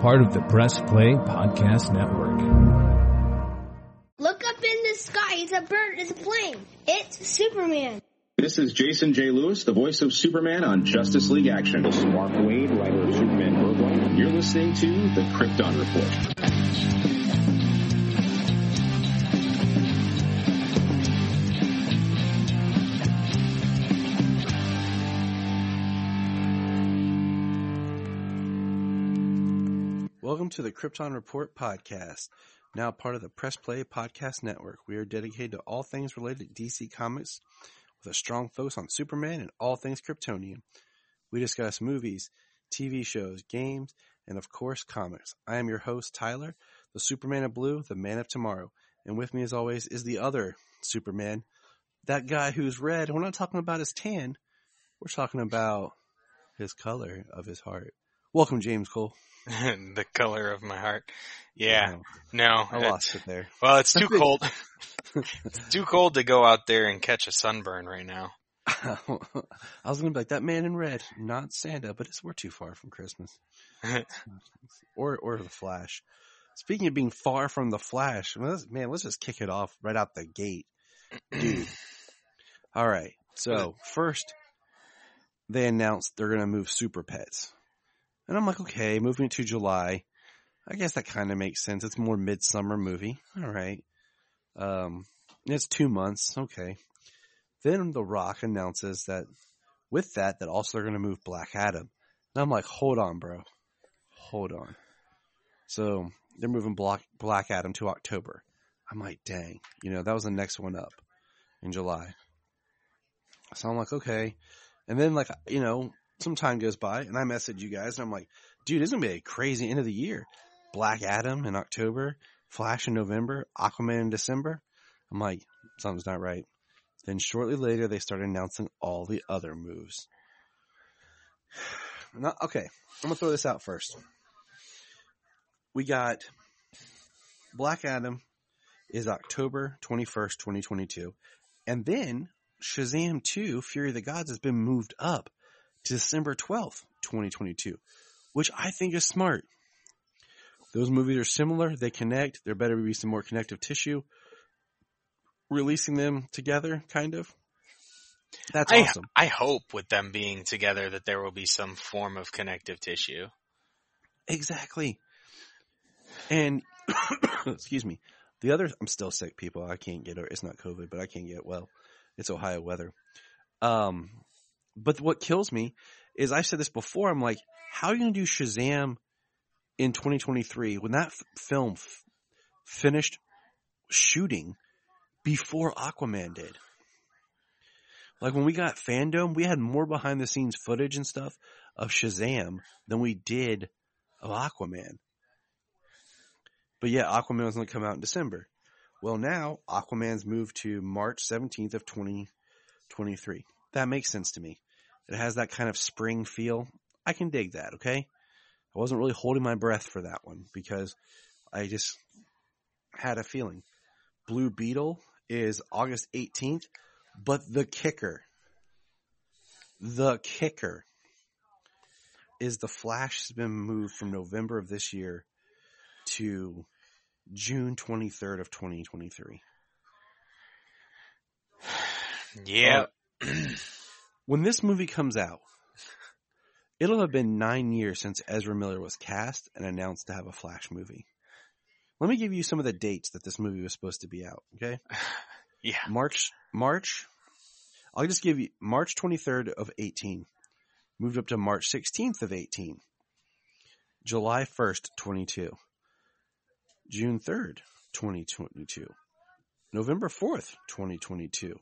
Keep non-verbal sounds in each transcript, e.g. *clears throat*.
part of the Press Play Podcast Network. Look up in the sky. It's a bird. It's a plane. It's Superman. This is Jason J. Lewis, the voice of Superman on Justice League Action. This is Mark Waid, writer of Superman Worldwide. You're listening to the Krypton Report. To the Krypton Report podcast, now part of the Press Play Podcast Network. We are dedicated to all things related to DC Comics with a strong focus on Superman and all things Kryptonian. We discuss movies, TV shows, games, and of course comics. I am your host, Tyler, the Superman of Blue, the Man of Tomorrow. And with me as always is the other Superman, that guy who's red. We're not talking about his tan. We're talking about his color of his heart. Welcome, James Cole. *laughs* the color of my heart. Yeah. No. I lost it there. Well, it's too *laughs* cold. it's too cold to go out there and catch a sunburn right now. *laughs* I was gonna be like that man in red, not Santa, but it's we're too far from Christmas, or or the Flash. Speaking of being far from the Flash, man, let's just kick it off right out the gate, dude. All right, so first they announced they're gonna move Super Pets, and I'm like, okay, moving to July. I guess that kind of makes sense. It's more midsummer movie. All right, um, it's two months. Okay. Then The Rock announces that with that, that also they're going to move Black Adam. And I'm like, hold on, bro. Hold on. So they're moving Black, Black Adam to October. I'm like, dang, you know, that was the next one up in July. So I'm like, okay. And then like, you know, some time goes by and I message you guys and I'm like, dude, it's to be a crazy end of the year. Black Adam in October, Flash in November, Aquaman in December. I'm like, something's not right. Then shortly later, they started announcing all the other moves. *sighs* Now, okay, I'm gonna throw this out first. We got Black Adam is October 21st, 2022. And then Shazam 2, Fury of the Gods has been moved up to December 12th, 2022, which I think is smart. Those movies are similar. They connect. There better be some more connective tissue releasing them together, kind of. That's I, awesome. I hope with them being together that there will be some form of connective tissue. Exactly. And *coughs* excuse me, the other I'm still sick, people. I can't get it's not COVID, but I can't get well. It's Ohio weather. Um, but what kills me is I've said this before. I'm like, how are you gonna do Shazam in 2023 when that f- film f- finished shooting before Aquaman did? Like when we got fandom, we had more behind the scenes footage and stuff of Shazam than we did of Aquaman. But yeah, Aquaman was going to come out in December. Well, now Aquaman's moved to March 17th of 2023. That makes sense to me. It has that kind of spring feel. I can dig that, okay? I wasn't really holding my breath for that one because I just had a feeling. Blue Beetle is August 18th, but the kicker, the kicker is the Flash has been moved from November of this year to June 23rd of 2023. *sighs* Yeah. *clears throat* When this movie comes out, it'll have been nine years since Ezra Miller was cast and announced to have a Flash movie. Let me give you some of the dates that this movie was supposed to be out, okay? *sighs* yeah. March, March, I'll just give you March 23rd of 18, moved up to March 16th of 18, July 1st, 22, June 3rd, 2022, November 4th, 2022,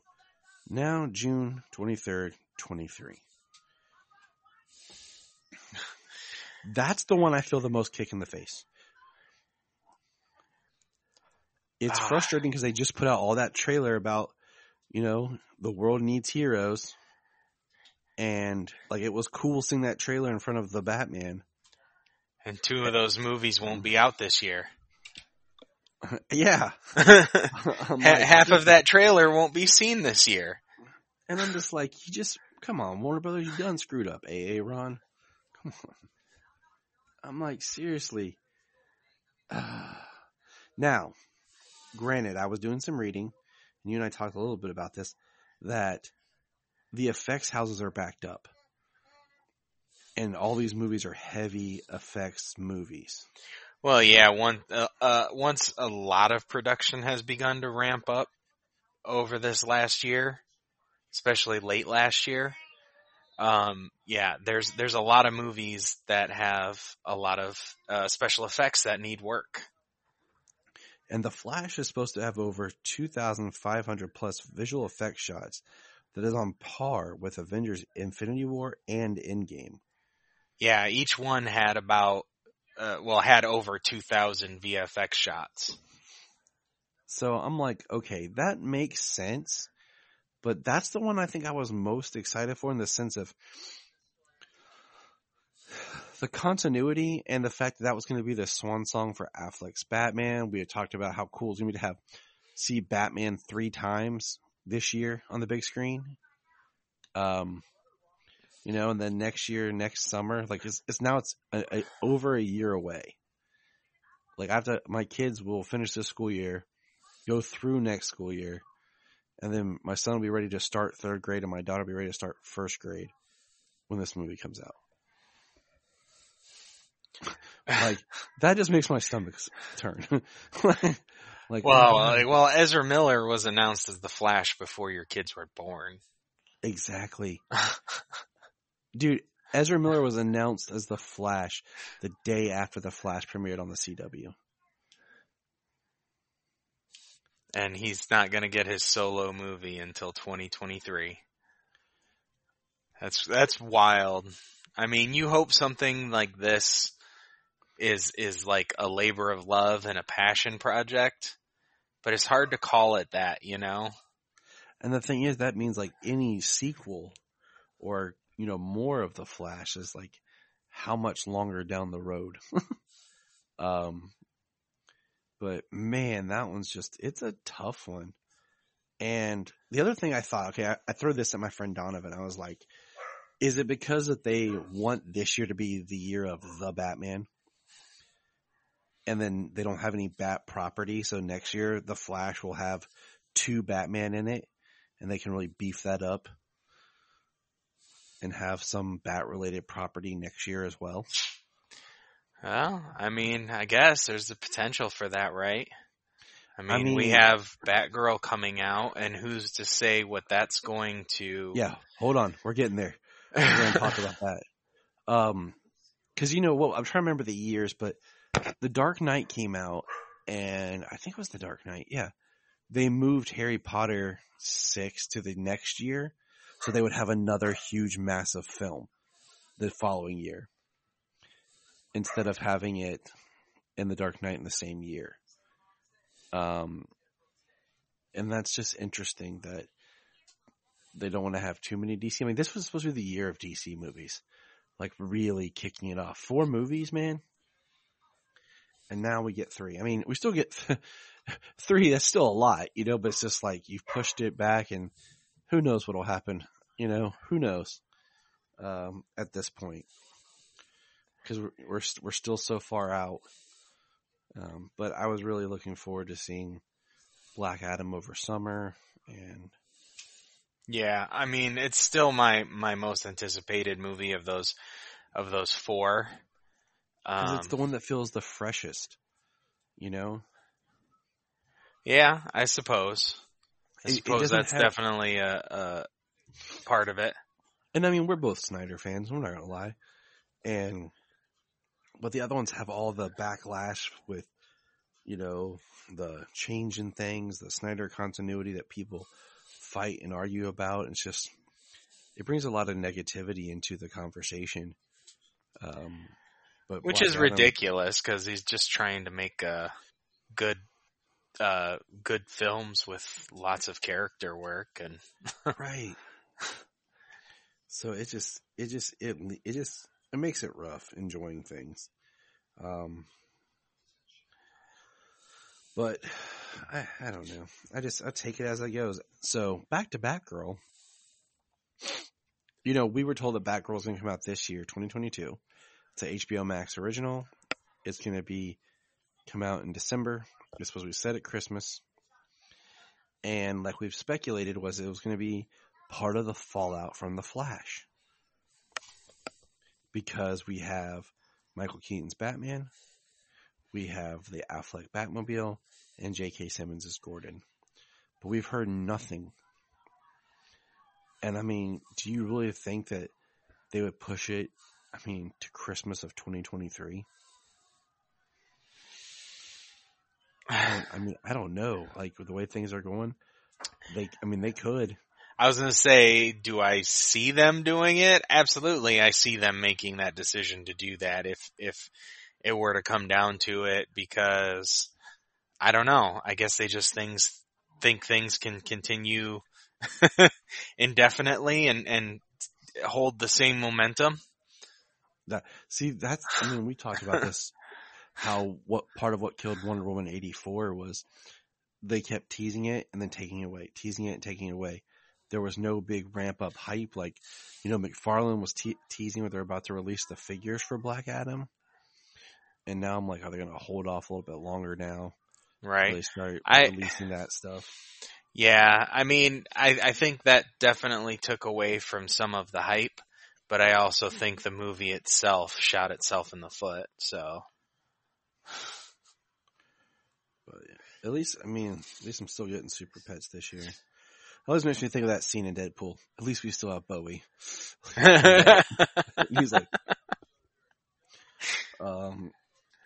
now June 23rd, 23. *laughs* That's the one I feel the most kick in the face. It's Ah. frustrating because they just put out all that trailer about, you know, the world needs heroes. And like it was cool seeing that trailer in front of the Batman. And two of those movies won't be out this year. *laughs* yeah. *laughs* Like, Half of that trailer won't be seen this year. And I'm just like, you just come on, Warner Brothers, you done screwed up, AA Ron. Come on. I'm like, seriously. *sighs* now, granted, I was doing some reading, and you and I talked a little bit about this, that the effects houses are backed up. And all these movies are heavy effects movies. Well, yeah, one, uh, uh, once a lot of production has begun to ramp up over this last year, especially late last year, um, yeah, there's, there's a lot of movies that have a lot of, uh, special effects that need work. And The Flash is supposed to have over 2,500 plus visual effects shots that is on par with Avengers Infinity War and Endgame. Yeah, each one had about, uh, well, had over 2,000 VFX shots. So I'm like, okay, that makes sense. But that's the one I think I was most excited for in the sense of the continuity and the fact that that was going to be the swan song for Affleck's Batman. We had talked about how cool it's going to be to have see Batman three times this year on the big screen. Um, you know, and then next year, next summer, like it's, it's now it's a, a, over a year away. Like I have to, my kids will finish this school year, go through next school year, and then my son will be ready to start third grade and my daughter will be ready to start first grade when this movie comes out. *sighs* like that just makes my stomach turn. *laughs* like, well, like, uh, well, Ezra Miller was announced as the Flash before your kids were born. Exactly. *laughs* Dude, Ezra Miller was announced as the Flash the day after the Flash premiered on the CW. And he's not going to get his solo movie until 2023. That's that's wild. I mean, you hope something like this is is like a labor of love and a passion project, but it's hard to call it that, you know. And the thing is, that means like any sequel or you know more of the Flash is like how much longer down the road. *laughs* um, but man, that one's just it's a tough one. And the other thing I thought, okay, I, I throw this at my friend Donovan. I was like, is it because that they want this year to be the year of the Batman? And then they don't have any Bat property, so next year the Flash will have two Batman in it, and they can really beef that up and have some Bat related property next year as well. Well, I mean, I guess there's the potential for that, right? I mean, I mean, we have Batgirl coming out, and who's to say what that's going to? Yeah, hold on, we're getting there. We're going to talk about *laughs* that. Um, because you know what? I'm trying to remember the years, but the Dark Knight came out, and I think it was the Dark Knight. Yeah, they moved Harry Potter six to the next year, so they would have another huge, massive film the following year instead of having it in the Dark Knight in the same year. Um, and that's just interesting that they don't want to have too many DC. I mean, this was supposed to be the year of DC movies, like really kicking it off. Four movies, man. And now we get three. I mean, we still get *laughs* three. That's still a lot, you know, but it's just like you've pushed it back and who knows what'll happen, you know, who knows, um, at this point because we're, we're, we're still so far out. Um, but I was really looking forward to seeing Black Adam over summer and yeah, I mean it's still my my most anticipated movie of those of those four. Um, it's the one that feels the freshest, you know. Yeah, I suppose. I suppose that's have... definitely a, a part of it. And I mean, we're both Snyder fans. We're not gonna lie, and but the other ones have all the backlash with, you know, the change in things, the Snyder continuity that people fight and argue about. It's just, it brings a lot of negativity into the conversation. Um, but which is ridiculous because he's just trying to make a good, uh, good films with lots of character work and *laughs* right. So it just, it just, it, it just, it makes it rough enjoying things. Um, but I, I don't know. I just, I take it as it goes. So back to Batgirl. You know, we were told that Batgirl is going to come out this year, 2022. It's a HBO Max original. It's going to be come out in December. It's supposed to be set at Christmas. And like we've speculated was it was going to be part of the fallout from The Flash. Because we have Michael Keaton's Batman, we have the Affleck Batmobile, and J.K. Simmons is Gordon. But we've heard nothing. And I mean, do you really think that they would push it, I mean, to Christmas of 2023? I, I mean, I don't know. Like with the way things are going, they, I mean, they could. I was gonna say, do I see them doing it? Absolutely, I see them making that decision to do that if if it were to come down to it because I don't know. I guess they just things think things can continue *laughs* indefinitely and and hold the same momentum. That see, that's I mean, we talked about this. *laughs* How what part of what killed Wonder Woman eighty four was they kept teasing it and then taking it away, teasing it and taking it away. There was no big ramp up hype like, you know, McFarlane was te- teasing when they're about to release the figures for Black Adam, and now I'm like, are they going to hold off a little bit longer now? Right. They start I- releasing that stuff. Yeah, I mean, I, I think that definitely took away from some of the hype, but I also think the movie itself shot itself in the foot. So But yeah. at least, I mean, at least I'm still getting super pets this year. Always makes me think of that scene in Deadpool. At least we still have Bowie. *laughs* He's like, um,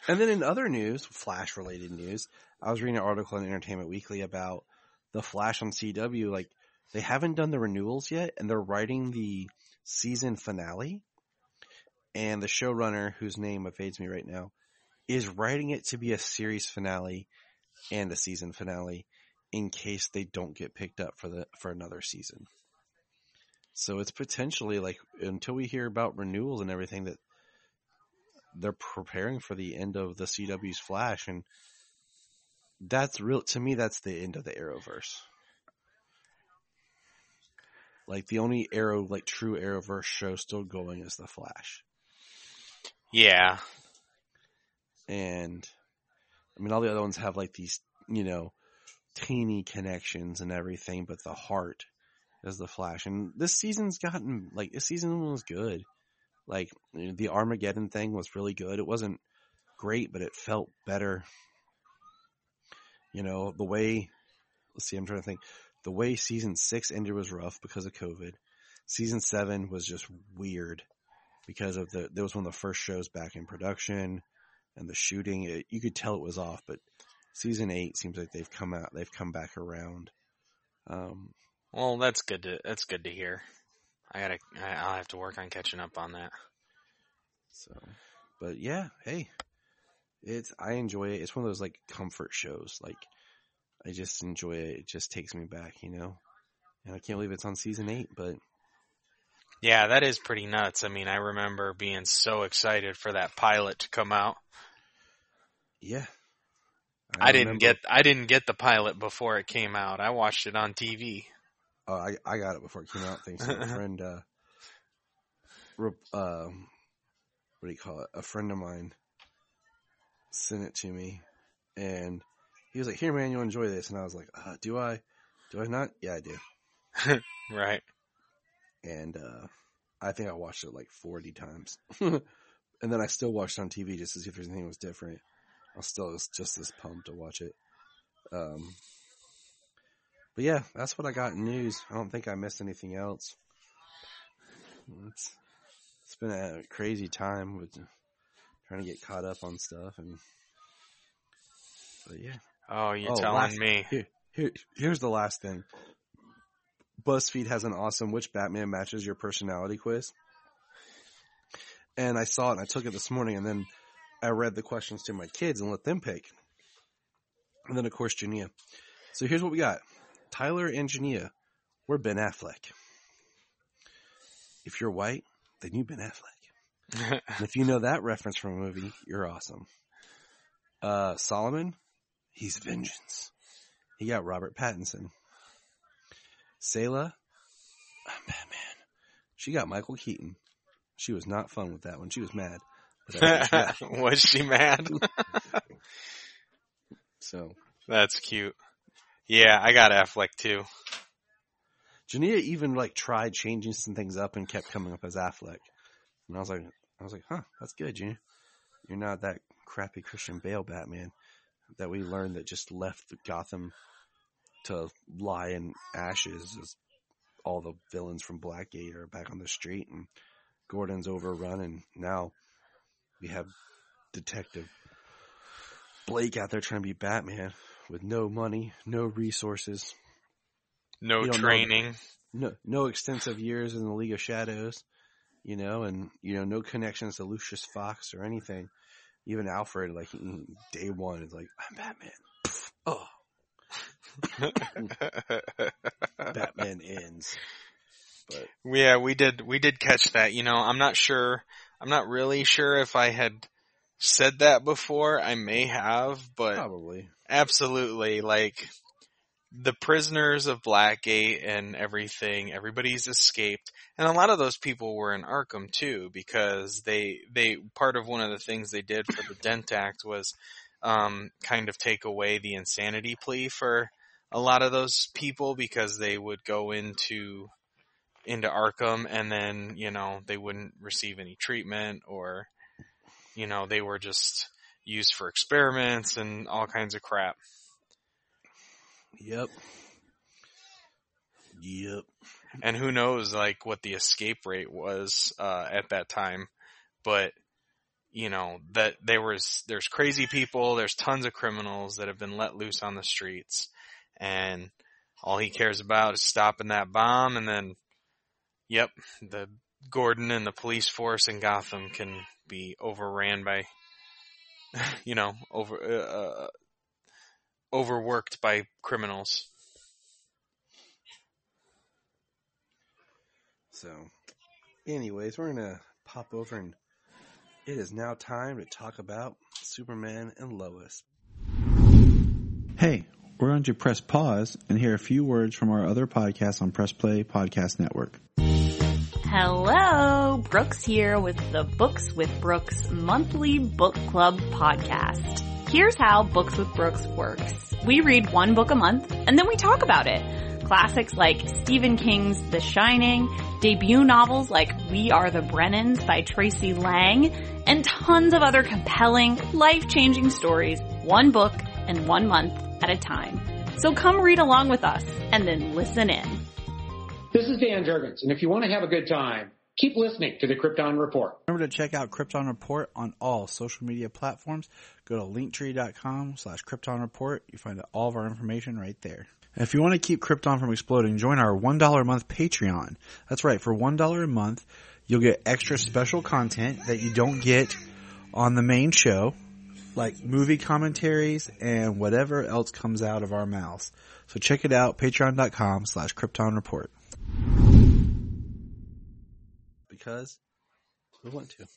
and then in other news, Flash related news, I was reading an article in Entertainment Weekly about the Flash on CW. Like, they haven't done the renewals yet, and they're writing the season finale. And the showrunner, whose name evades me right now, is writing it to be a series finale and a season finale in case they don't get picked up for the for another season. So it's potentially like until we hear about renewals and everything that they're preparing for the end of the CW's Flash and that's real to me that's the end of the Arrowverse. Like the only Arrow like true Arrowverse show still going is the Flash. yeah, And I mean all the other ones have like these, you know, teeny connections and everything, but the heart is the Flash. And this season's gotten like this season was good. Like the Armageddon thing was really good. It wasn't great, but it felt better. You know, the way let's see, I'm trying to think. The way season six ended was rough because of COVID. Season seven was just weird because of the there was one of the first shows back in production and the shooting. It, you could tell it was off, but season eight seems like they've come out, they've come back around. Um, well, that's good to that's good to hear. I gotta, I- I'll have to work on catching up on that. so, but yeah, hey, it's I enjoy it. It's one of those like comfort shows. Like I just enjoy it. It just takes me back, you know. And I can't believe it's on season eight, but Yeah, that is pretty nuts. I mean, I remember being so excited for that pilot to come out. yeah, I, didn't remember- get, I didn't get the pilot before it came out. I watched it on TV. Oh, I I got it before it came out. Thanks to a *laughs* friend. Uh, re- um, what do you call it? A friend of mine sent it to me, and he was like, "Here, man, you'll enjoy this." And I was like, uh, "Do I? Do I not? Yeah, I do." *laughs* Right. And uh, I think I watched it like forty times, *laughs* and then I still watched it on TV just to see if there's anything was different. I still was just as pumped to watch it. Um, but yeah, that's what I got in news. I don't think I missed anything else. It's it's been a crazy time with trying to get caught up on stuff and but yeah. Oh, you're Oh, telling me. Here, here here's the last thing. BuzzFeed has an awesome which Batman matches your personality quiz. And I saw it and I took it this morning and then I read the questions to my kids and let them pick. And then of course Jania. So here's what we got. Tyler and Jania were Ben Affleck. If you're white, then you Ben Affleck. *laughs* And if you know that reference from a movie, you're awesome. Uh, Solomon, he's vengeance. He got Robert Pattinson. Sayla, I'm Batman. She got Michael Keaton. She was not fun with that one. She was mad. Was. *laughs* Was she mad? so That's cute. Yeah, I got Affleck too. Janita even like tried changing some things up and kept coming up as Affleck. And I was like, I was like, huh, that's good, Janita. You're not that crappy Christian Bale Batman that we learned that just left Gotham to lie in ashes as all the villains from Blackgate are back on the street and Gordon's overrun and now we have Detective Blake out there trying to be Batman with no money, no resources, No don't know training. no no extensive years in the League of Shadows, you know, and you know no connections to Lucius Fox or anything. Even Alfred, like day one, is like I'm Batman. Oh, *laughs* Batman ends. But yeah, we did we did catch that. You know, I'm not sure I'm not really sure if I had said that before. I may have, but probably absolutely like the prisoners of Blackgate and everything, everybody's escaped. And a lot of those people were in Arkham too, because they, they, part of one of the things they did for the Dent Act was, um, kind of take away the insanity plea for a lot of those people because they would go into, into Arkham and then, you know, they wouldn't receive any treatment or, you know, they were just used for experiments and all kinds of crap. yep, yep. and who knows like what the escape rate was uh at that time but you know that there was there's crazy people there's tons of criminals that have been let loose on the streets and all he cares about is stopping that bomb and then yep the Gordon and the police force in Gotham can be overran by *laughs* you know over uh, uh, overworked by criminals So, anyways, we're gonna pop over and it is now time to talk about Superman and Lois. Hey, we're going to press pause and hear a few words from our other podcasts on Press Play Podcast Network. Hello, Brooks here with the Books with Brooks monthly book club podcast. Here's how Books with Brooks works. We read one book a month and then we talk about it. Classics like Stephen King's The Shining, debut novels like We Are the Brennans by Tracey Lange, and tons of other compelling, life-changing stories, one book and one month at a time. So come read along with us and then listen in. This is Dan Jurgens, and if you want to have a good time, keep listening to the Krypton Report. Remember to check out Krypton Report on all social media platforms. Go to linktree.com slash Krypton Report. You find all of our information right there. And if you want to keep Krypton from exploding, join our $1 a month Patreon. That's right, for $1 a month, you'll get extra special content that you don't get on the main show, like movie commentaries and whatever else comes out of our mouths. So check it out, patreon.com slash Krypton Report. Because we want to.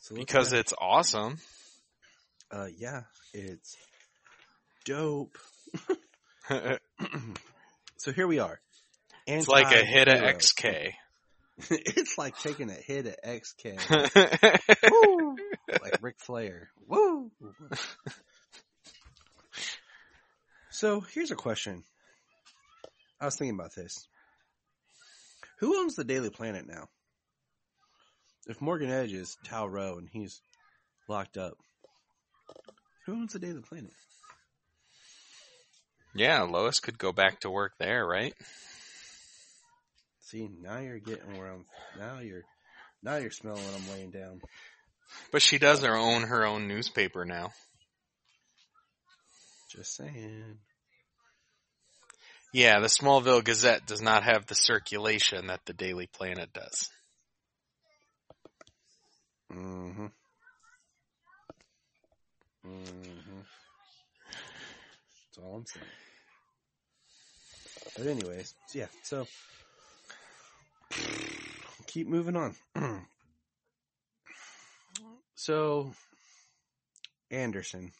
So because it's awesome uh yeah, it's dope. *laughs* So here we are. It's like a hit of XK. *laughs* it's like taking a hit at XK. *laughs* Woo! like Ric Flair. Woo! so here's a question. I was thinking about this. Who owns the Daily Planet now? If Morgan Edge is Tal-Rho and he's locked up, who owns the Daily Planet? yeah, Lois could go back to work there, right? See, now you're getting where I'm. Now you're, now you're smelling what I'm laying down. But she does her own her own newspaper now. Just saying. Yeah, the Smallville Gazette does not have the circulation that the Daily Planet does. Mm-hmm. Mm-hmm. That's all I'm saying. But anyways, yeah, so keep moving on. *clears throat* so Anderson.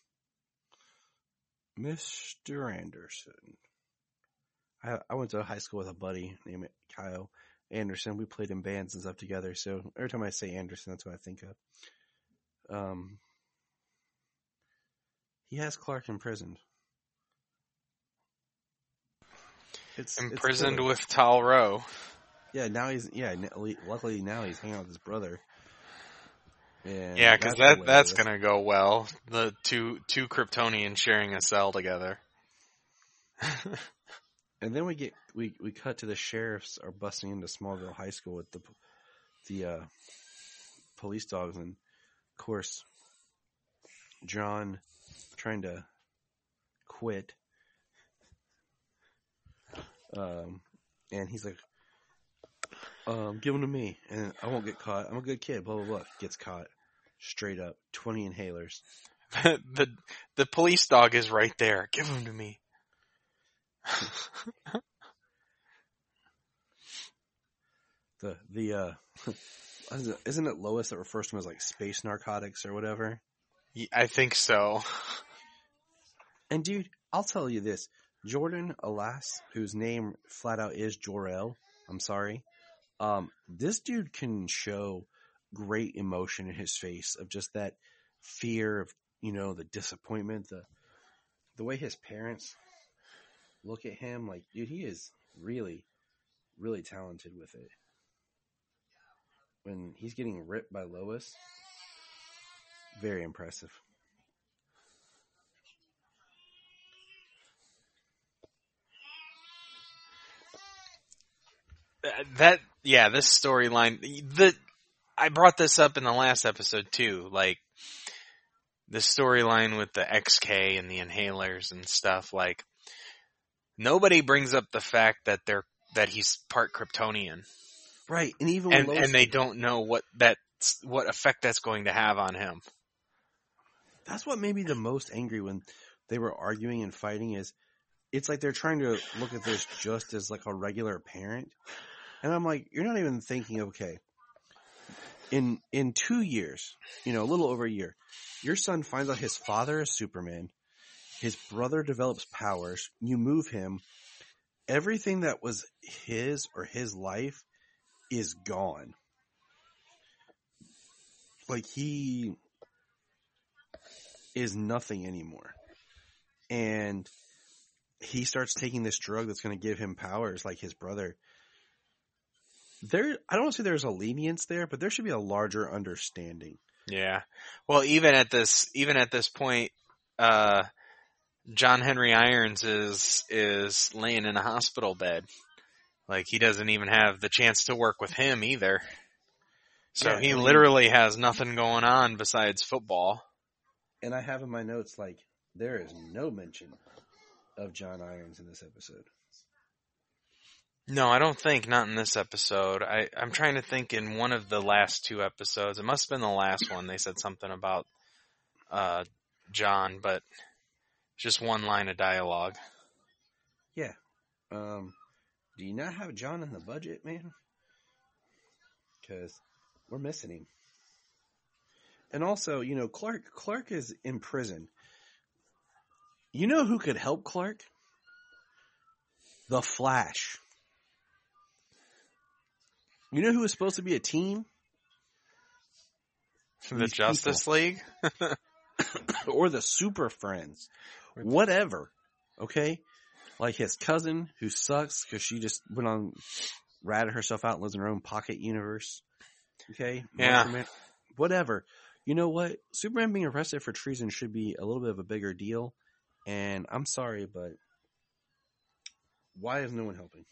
Mr. Anderson. I I went to high school with a buddy named Kyle, Anderson. We played in bands and stuff together. So every time I say Anderson, that's what I think of. Um, he has Clark imprisoned. It's it's Imprisoned killer. with Tal-Rho. Yeah, now he's yeah. Luckily now he's hanging out with his brother. And Yeah, because that's that that's gonna go well. The two two Kryptonians sharing a cell together. *laughs* And then we get we we cut to the sheriffs are busting into Smallville High School with the the uh, police dogs, and of course, John trying to quit. Um, and he's like, um, give them to me, and I won't get caught. I'm a good kid. Blah blah blah. Gets caught. Straight up, twenty inhalers. *laughs* the the police dog is right there. Give him to me. *laughs* The the uh, *laughs* isn't it Lois that refers to him as like space narcotics or whatever? I think so. And dude, I'll tell you this: Jordan Elsass, whose name flat out is Jor-El. I'm sorry. Um, this dude can show great emotion in his face of just that fear of you know the disappointment, the the way his parents look at him. Like, dude, he is really, really talented with it. When he's getting ripped by Lois, very impressive. Uh, that yeah, this storyline. The I brought this up in the last episode too. Like the storyline with the XK and the inhalers and stuff. Like nobody brings up the fact that they're that he's part Kryptonian, Right, and even when and and they don't know what that what effect that's going to have on him. That's what made me the most angry when they were arguing and fighting is it's like they're trying to look at this just as like a regular parent. And I'm like, you're not even thinking, okay, in, in two years, you know, a little over a year, your son finds out his father is Superman. His brother develops powers. You move him. Everything that was his or his life is gone. Like he is nothing anymore. And he starts taking this drug that's going to give him powers like his brother. There, I don't say there's a lenience there, but there should be a larger understanding. Yeah. Well, even at this, even at this point, uh, John Henry Irons is, is laying in a hospital bed. Like he doesn't even have the chance to work with him either. So Yeah, he I mean- literally has nothing going on besides football. And I have in my notes like there is no mention of John Irons in this episode. No, I don't think not in this episode. I, I'm trying to think in one of the last two episodes. It must have been the last one. They said something about, uh, John, but just one line of dialogue. Yeah. Um, do you not have John in the budget, man? Because we're missing him. And also, you know, Clark Clark is in prison. You know who could help Clark? The Flash. You know who was supposed to be a team? The These Justice League? *laughs* *coughs* or the Super Friends, whatever. Okay, like his cousin who sucks because she just went on ratted herself out and lives in her own pocket universe. Okay, Yeah. Martha Man- whatever. You know what? Superman being arrested for treason should be a little bit of a bigger deal. And I'm sorry, but why is no one helping?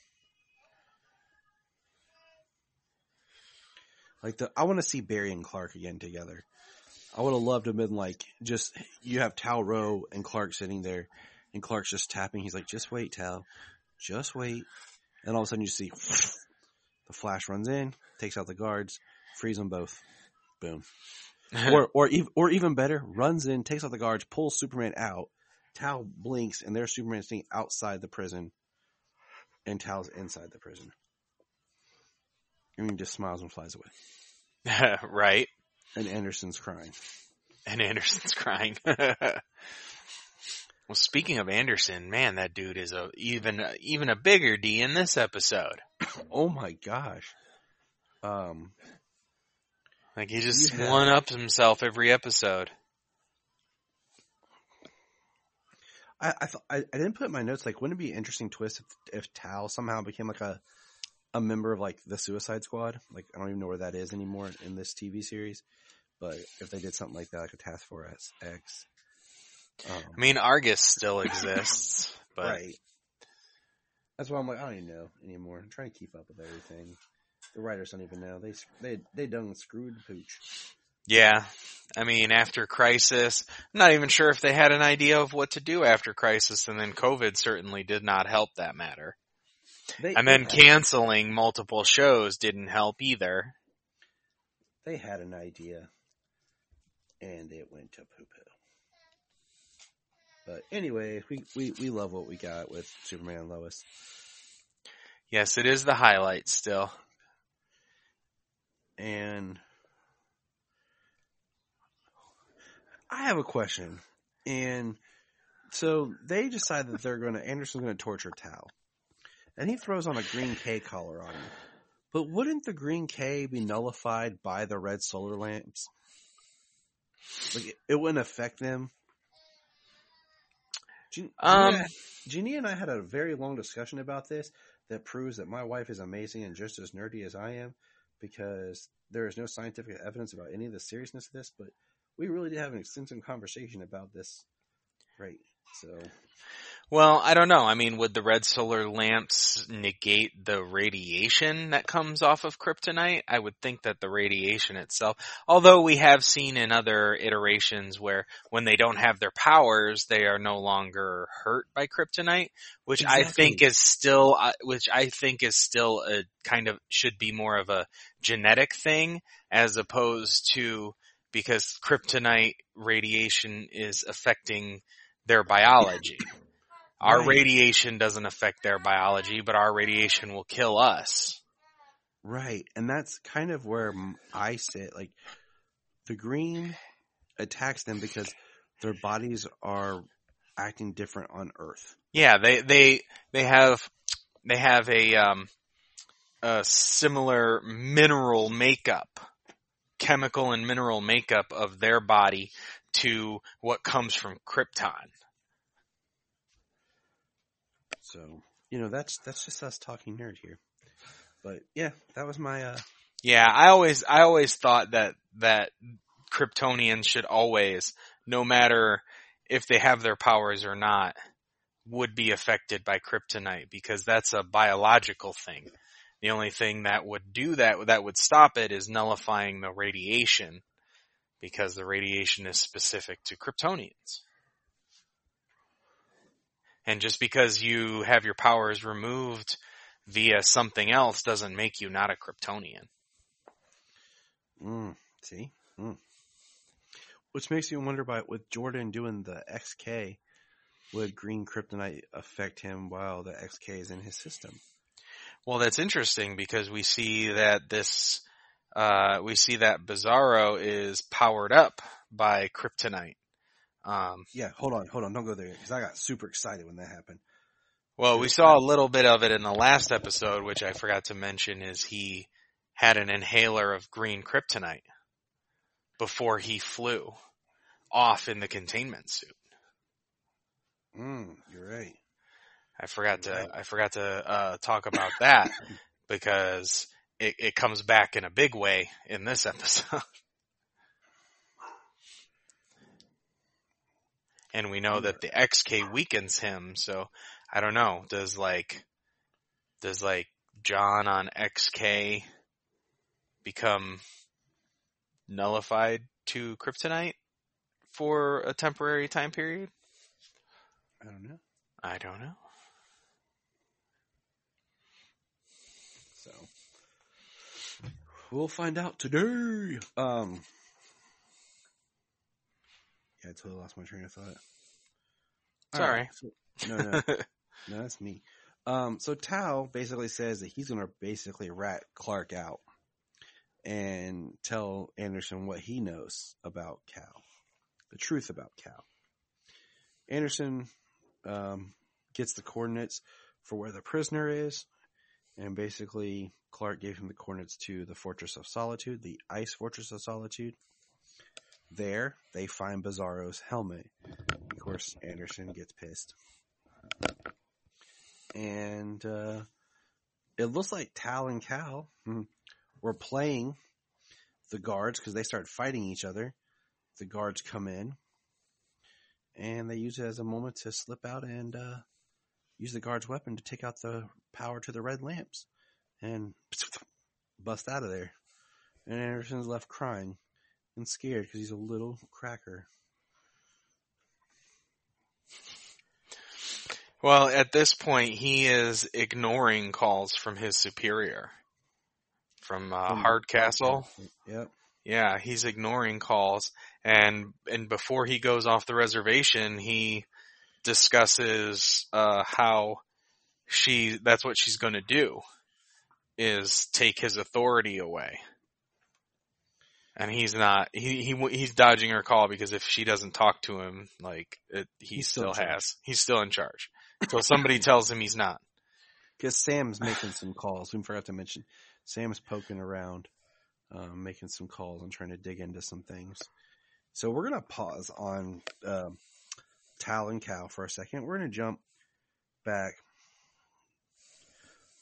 Like the, I want to see Barry and Clark again together. I would have loved to have been like, just, you have Tal-Rho and Clark sitting there and Clark's just tapping. He's like, just wait, Tal. Just wait. And all of a sudden you see the Flash runs in, takes out the guards, frees them both. Boom. *laughs* or, or, or even better, runs in, takes out the guards, pulls Superman out. Tal blinks and there's Superman sitting outside the prison and Tal's inside the prison. And he just smiles and flies away. *laughs* right. And Anderson's crying. And Anderson's *laughs* crying. well, speaking of Anderson, man, that dude is a even even a bigger D in this episode. *coughs* oh my gosh. Um, Like he just Yeah. one ups himself every episode. I I, th- I I didn't put in my notes like wouldn't it be an interesting twist if if Tal somehow became like a a member of like the Suicide Squad? Like I don't even know where that is anymore in this TV series, but if they did something like that, like a Task Force X. Um, I mean, Argus still exists, *laughs* but right. That's why I'm like I don't even know anymore. I'm trying to keep up with everything. The writers don't even know they they they done screwed pooch. yeah. I mean, after Crisis, I'm not even sure if they had an idea of what to do after Crisis, and then COVID certainly did not help that matter. They, And then canceling multiple shows didn't help either. they had an idea, and it went to poo poo. But anyway, we, we, we love what we got with Superman and Lois. Yes, it is the highlight still. And I have a question. And so they decide that they're going to, Anderson's going to torture Tal. And he throws on a green K collar on him. But wouldn't the green K be nullified by the red solar lamps? Like, it, it wouldn't affect them? Jean- Um, Jeannie, Jeannie and I had a very long discussion about this that proves that my wife is amazing and just as nerdy as I am because there is no scientific evidence about any of the seriousness of this, but we really did have an extensive conversation about this. Right. So, Well, I don't know. I mean, would the red solar lamps negate the radiation that comes off of kryptonite? I would think that the radiation itself, although we have seen in other iterations where when they don't have their powers, they are no longer hurt by kryptonite, which I think is still, uh, which I think is still a kind of, should be more of a genetic thing as opposed to because kryptonite radiation is affecting their biology. Our Right. radiation doesn't affect their biology, but our radiation will kill us. right. And that's kind of where I sit. Like, the green attacks them because their bodies are acting different on Earth. Yeah, they they they have they have a um a similar mineral makeup, chemical and mineral makeup of their body to what comes from Krypton. So, you know, that's, that's just us talking nerd here. But yeah, that was my, uh, Yeah, I always I always thought that that Kryptonians should always, no matter if they have their powers or not, would be affected by kryptonite because that's a biological thing. The only thing that would do that that would stop it is nullifying the radiation because the radiation is specific to Kryptonians. And just because you have your powers removed via something else doesn't make you not a Kryptonian. Mm, see? Mm. Which makes you wonder about with Jordan doing the XK, would green kryptonite affect him while the XK is in his system? Well, that's interesting because we see that this, uh, we see that Bizarro is powered up by kryptonite. Um, Yeah, hold on, hold on, don't go there because I got super excited when that happened. well, we saw a little bit of it in the last episode, which I forgot to mention is he had an inhaler of green kryptonite before he flew off in the containment suit. Mm, you're right. I forgot to Right. I forgot to uh, talk about that *coughs* because it, it comes back in a big way in this episode. *laughs* and we know that the XK weakens him, so I don't know. Does like does like John on XK become nullified to kryptonite for a temporary time period? I don't know. I don't know. So we'll find out today. Um, I totally lost my train of thought. All Sorry. right, so- no, no, *laughs* no, that's me. Um, so Tal basically says that he's going to basically rat Clark out and tell Anderson what he knows about Cal, the truth about Cal. Anderson um, gets the coordinates for where the prisoner is, and basically Clark gave him the coordinates to the Fortress of Solitude, the Ice Fortress of Solitude. There, they find Bizarro's helmet. Of course, Anderson gets pissed. And uh, it looks like Tal and Cal hmm, were playing the guards because they start fighting each other. The guards come in, and they use it as a moment to slip out and uh, use the guard's weapon to take out the power to the red lamps and bust out of there. And Anderson's left crying and scared because he's a little cracker. Well, at this point, he is ignoring calls from his superior, from uh, From- Hardcastle. Yep. Yeah, he's ignoring calls, and and before he goes off the reservation, he discusses uh, how she that's what she's going to do is take his authority away. And he's not he he he's dodging her call because if she doesn't talk to him, like it, he He's still still, has he's still in charge. *laughs* So somebody tells him he's not. Because Sam's making some calls. We forgot to mention. Sam's poking around, um, making some calls and trying to dig into some things. So we're going to pause on um, Tal and Cal for a second. We're going to jump back.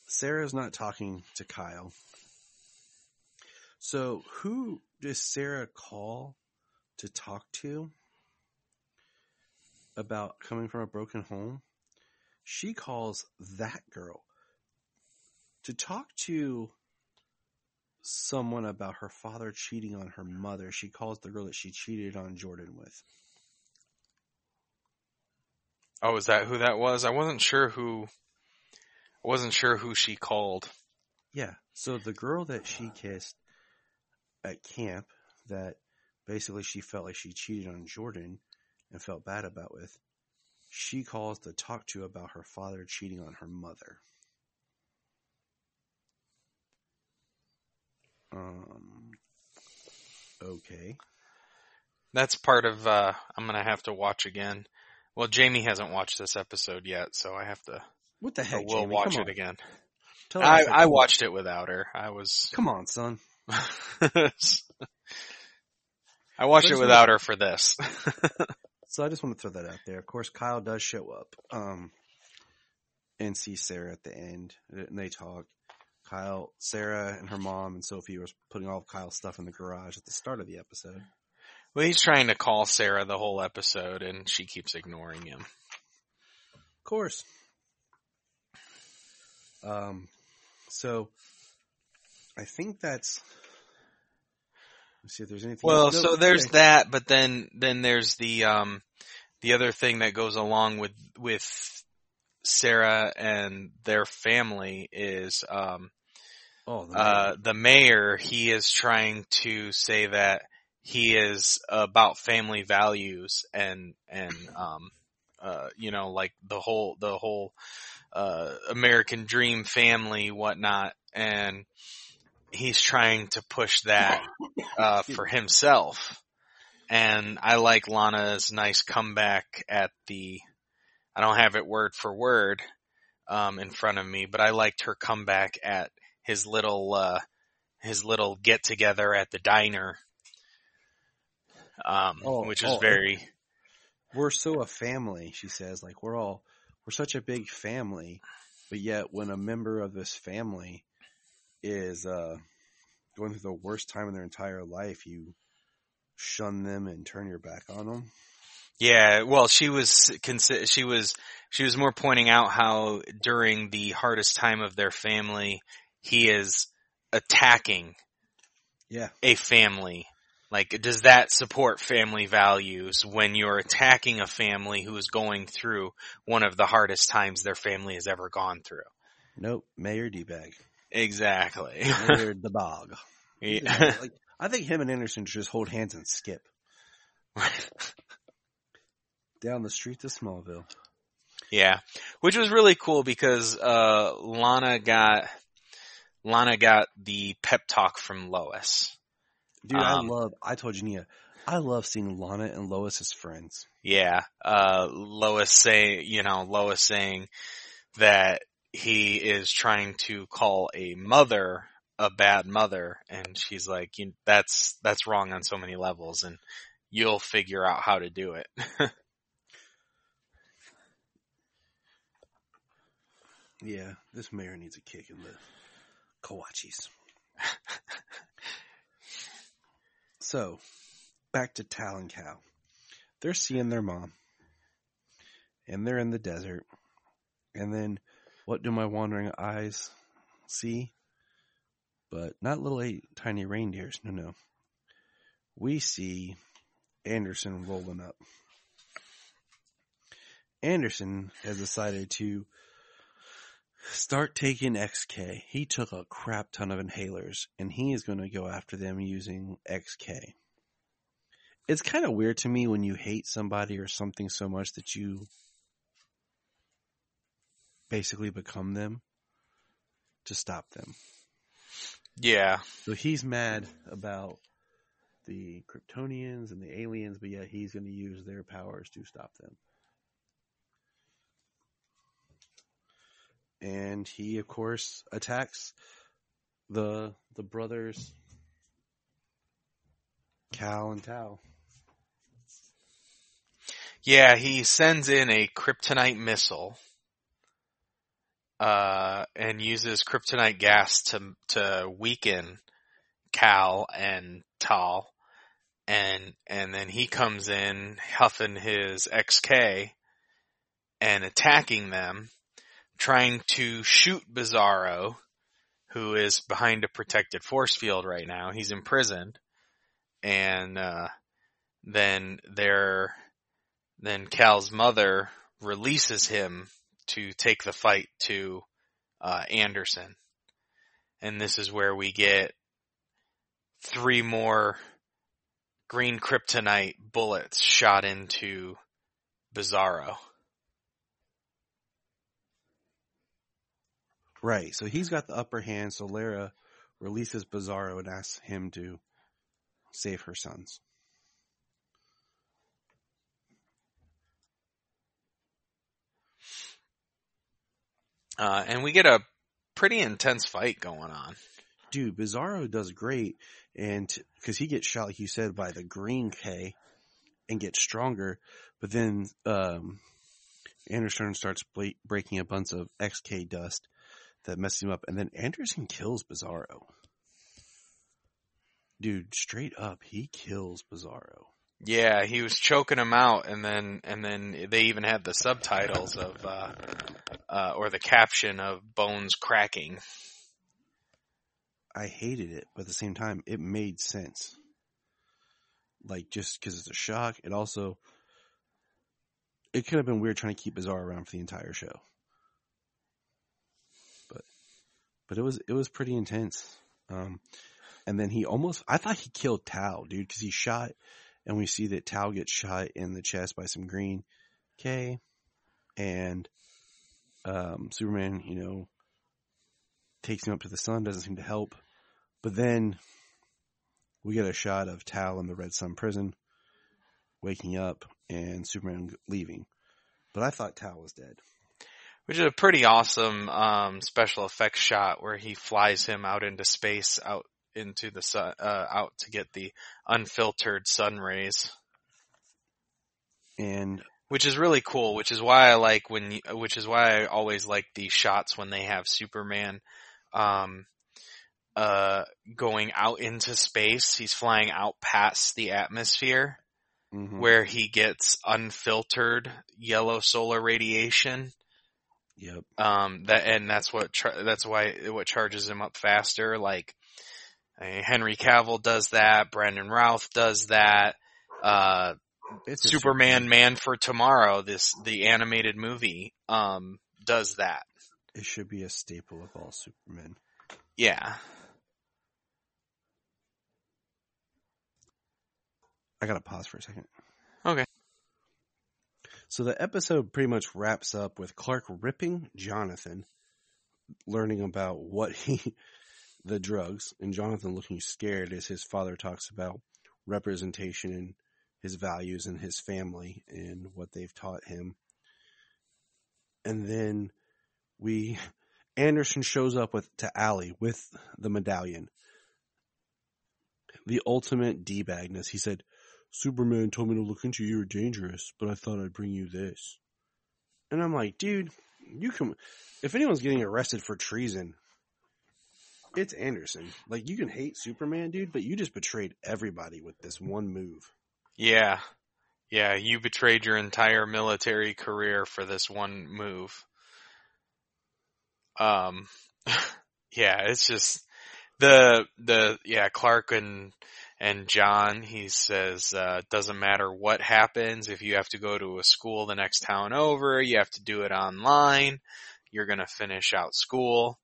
Sarah's not talking to Kyle. So who does Sarah call to talk to about coming from a broken home? She calls that girl to talk to someone about her father cheating on her mother. She calls the girl that she cheated on Jordan with. Oh, is that who that was? I wasn't sure who. I wasn't sure who she called. Yeah. So the girl that she kissed at camp that basically she felt like she cheated on Jordan and felt bad about with, she calls to talk to about her father cheating on her mother. Um, okay. That's part of. uh I'm gonna have to watch again. Well, Jamie hasn't watched this episode yet, so I have to. What the heck, we'll Jamie? watch Come it on. again. Tell I, I watched it without her. I was. Come on, son. *laughs* I watched it without her for this. *laughs* So I just want to throw that out there. Of course, Kyle does show up, um, and see Sarah at the end, and they talk. Kyle, Sarah, and her mom and Sophie were putting all of Kyle's stuff in the garage at the start of the episode. well, he's trying to call Sarah the whole episode, and she keeps ignoring him. Of course. Um, so I think that's. Let's see if there's anything. Well, else. No, so there's okay. that, but then then there's the um the other thing that goes along with with Sarah and their family is um Oh, the uh the mayor he is trying to say that he is about family values and and um uh you know like the whole the whole uh American dream family whatnot and he's trying to push that *laughs* uh for himself and I like Lana's nice comeback at the I don't have it word for word um in front of me but I liked her comeback at his little uh his little get together at the diner um Oh, which was oh, very we're so a family, she says. Like we're all we're such a big family, but yet when a member of this family is uh going through the worst time in their entire life, you shun them and turn your back on them. Yeah, well, she was she was she was more pointing out how during the hardest time of their family, he is attacking Yeah. a family. Like, does that support family values when you're attacking a family who is going through one of the hardest times their family has ever gone through? Nope. Mayor D bag. Exactly. *laughs* The bog. *laughs* Yeah. like I think him and Anderson should just hold hands and skip *laughs* down the street to Smallville. Yeah, which was really cool because uh, Lana got Lana got the pep talk from Lois. Dude, Um, I love I told you Nia, I love seeing Lana and Lois as friends. Yeah, uh, Lois say, you know, Lois saying that he is trying to call a mother a bad mother and she's like you, that's that's wrong on so many levels and you'll figure out how to do it *laughs* Yeah, this mayor needs a kick in the Kawachis. *laughs* so, back to Tal and Cal. They're seeing their mom. And they're in the desert. And then, what do my wandering eyes see? But not little eight tiny reindeers. No, no. We see Anderson rolling up. Anderson has decided to start taking XK. He took a crap ton of inhalers and he is going to go after them using XK. It's kind of weird to me when you hate somebody or something so much that you basically become them to stop them. yeah So he's mad about the Kryptonians and the aliens, but yet he's going to use their powers to stop them. And he, of course, attacks the the brothers Cal and Tal. Yeah, he sends in a kryptonite missile, uh, and uses kryptonite gas to to weaken Cal and Tal, and and then he comes in huffing his XK and attacking them, trying to shoot Bizarro, who is behind a protected force field right now. He's imprisoned, and uh, then they're then Cal's mother releases him to take the fight to uh, Anderson. And this is where we get three more green kryptonite bullets shot into Bizarro. Right. So he's got the upper hand. So Lara releases Bizarro and asks him to save her sons. Uh, and we get a pretty intense fight going on. Dude, Bizarro does great. And because he gets shot, like you said, by the green K and gets stronger. But then, um, Anderson starts ble- breaking a bunch of XK dust that messes him up. And then Anderson kills Bizarro. Dude, straight up, he kills Bizarro. Yeah, he was choking him out, and then and then they even had the subtitles of uh, uh, or the caption of bones cracking. I hated it, but at the same time, it made sense. Like, just because it's a shock, it also, it could have been weird trying to keep Bizarro around for the entire show. But, but it was, it was pretty intense. Um, and then he almost, I thought he killed Tal, dude, because he shot, and we see that Tal gets shot in the chest by some green K, and, um, Superman, you know, takes him up to the sun, doesn't seem to help. But then we get a shot of Tal in the Red Sun prison, waking up, and Superman leaving. But I thought Tal was dead. Which is a pretty awesome um, special effects shot where he flies him out into space, out into the sun, uh, out to get the unfiltered sun rays. And which is really cool. Which is why I like when, you, which is why I always like these shots when they have Superman, um, uh, going out into space. He's flying out past the atmosphere mhm. where he gets unfiltered yellow solar radiation. yep, Um, that, and that's what, tra- that's why, what charges him up faster. Like, I mean, Henry Cavill does that. Brandon Routh does that. Uh, it's Superman Man of Tomorrow, this, the animated movie, um, does that. It should be a staple of all Supermen. Yeah. I gotta pause for a second. Okay. So the episode pretty much wraps up with Clark ripping Jonathan, learning about what he, the drugs, and Jonathan looking scared as his father talks about representation and his values and his family and what they've taught him. And then we Anderson shows up with to Ally with the medallion. The ultimate d bagness. He said, "Superman told me to look into you. You're dangerous, but I thought I'd bring you this." And I'm like, dude, you can. If anyone's getting arrested for treason, it's Anderson. Like you can hate Superman, dude, but you just betrayed everybody with this one move. Yeah. Yeah, you betrayed your entire military career for this one move. Um, *laughs* yeah, it's just the, the, yeah, Clark and, and John, he says, uh, doesn't matter what happens. If you have to go to a school the next town over, you have to do it online. You're to finish out school.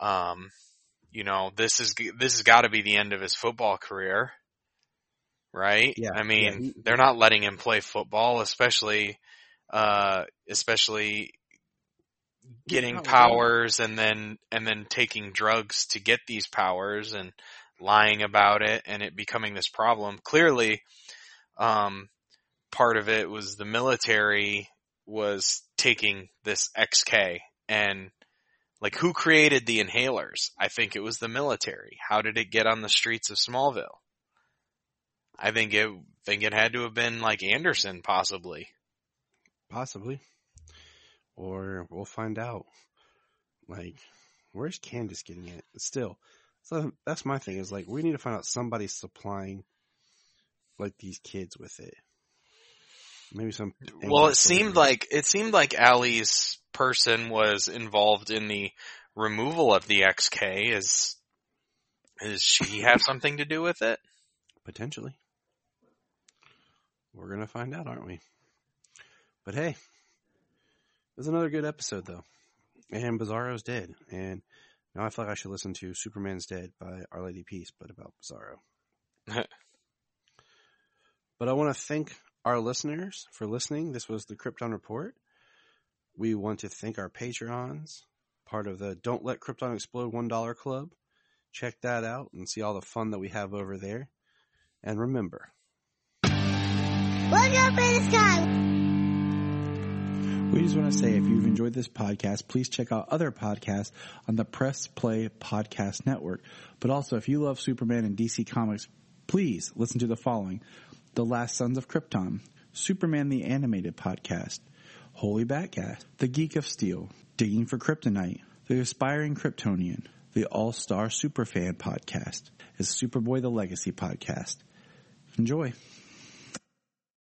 Um, you know, this is, this has got to be the end of his football career. Right? Yeah, I mean, yeah, he- they're not letting him play football, especially, uh, especially getting powers and then and then taking drugs to get these powers and lying about it and it becoming this problem clearly um part of it was the military was taking this XK and like who created the inhalers i think it was the military how did it get on the streets of smallville i think it think it had to have been like anderson possibly Possibly. Or we'll find out. Like, where's Candace getting it? Still, so that's my thing is like, we need to find out somebody's supplying like these kids with it. Maybe some. Well, it seemed like it seemed like Ally's person was involved in the removal of the XK. Is is she have something to do with it? potentially. We're gonna find out, aren't we? But hey, it was another good episode though, and Bizarro's dead, and now I feel like I should listen to Superman's Dead by Our Lady Peace, but about Bizarro. *laughs* But I want to thank our listeners for listening. This was the Krypton Report. We want to thank our Patreons, part of the Don't Let Krypton Explode $1 Club. Check that out and see all the fun that we have over there. And remember, Look up in the sky. We just want to say if you've enjoyed this podcast, please check out other podcasts on the Press Play Podcast Network. But also, if you love Superman and DC Comics, please listen to the following The Last Sons of Krypton, Superman the Animated Podcast, Holy Batcast, The Geek of Steel, Digging for Kryptonite, The Aspiring Kryptonian, The All Star Superfan Podcast, is Superboy the Legacy Podcast. Enjoy.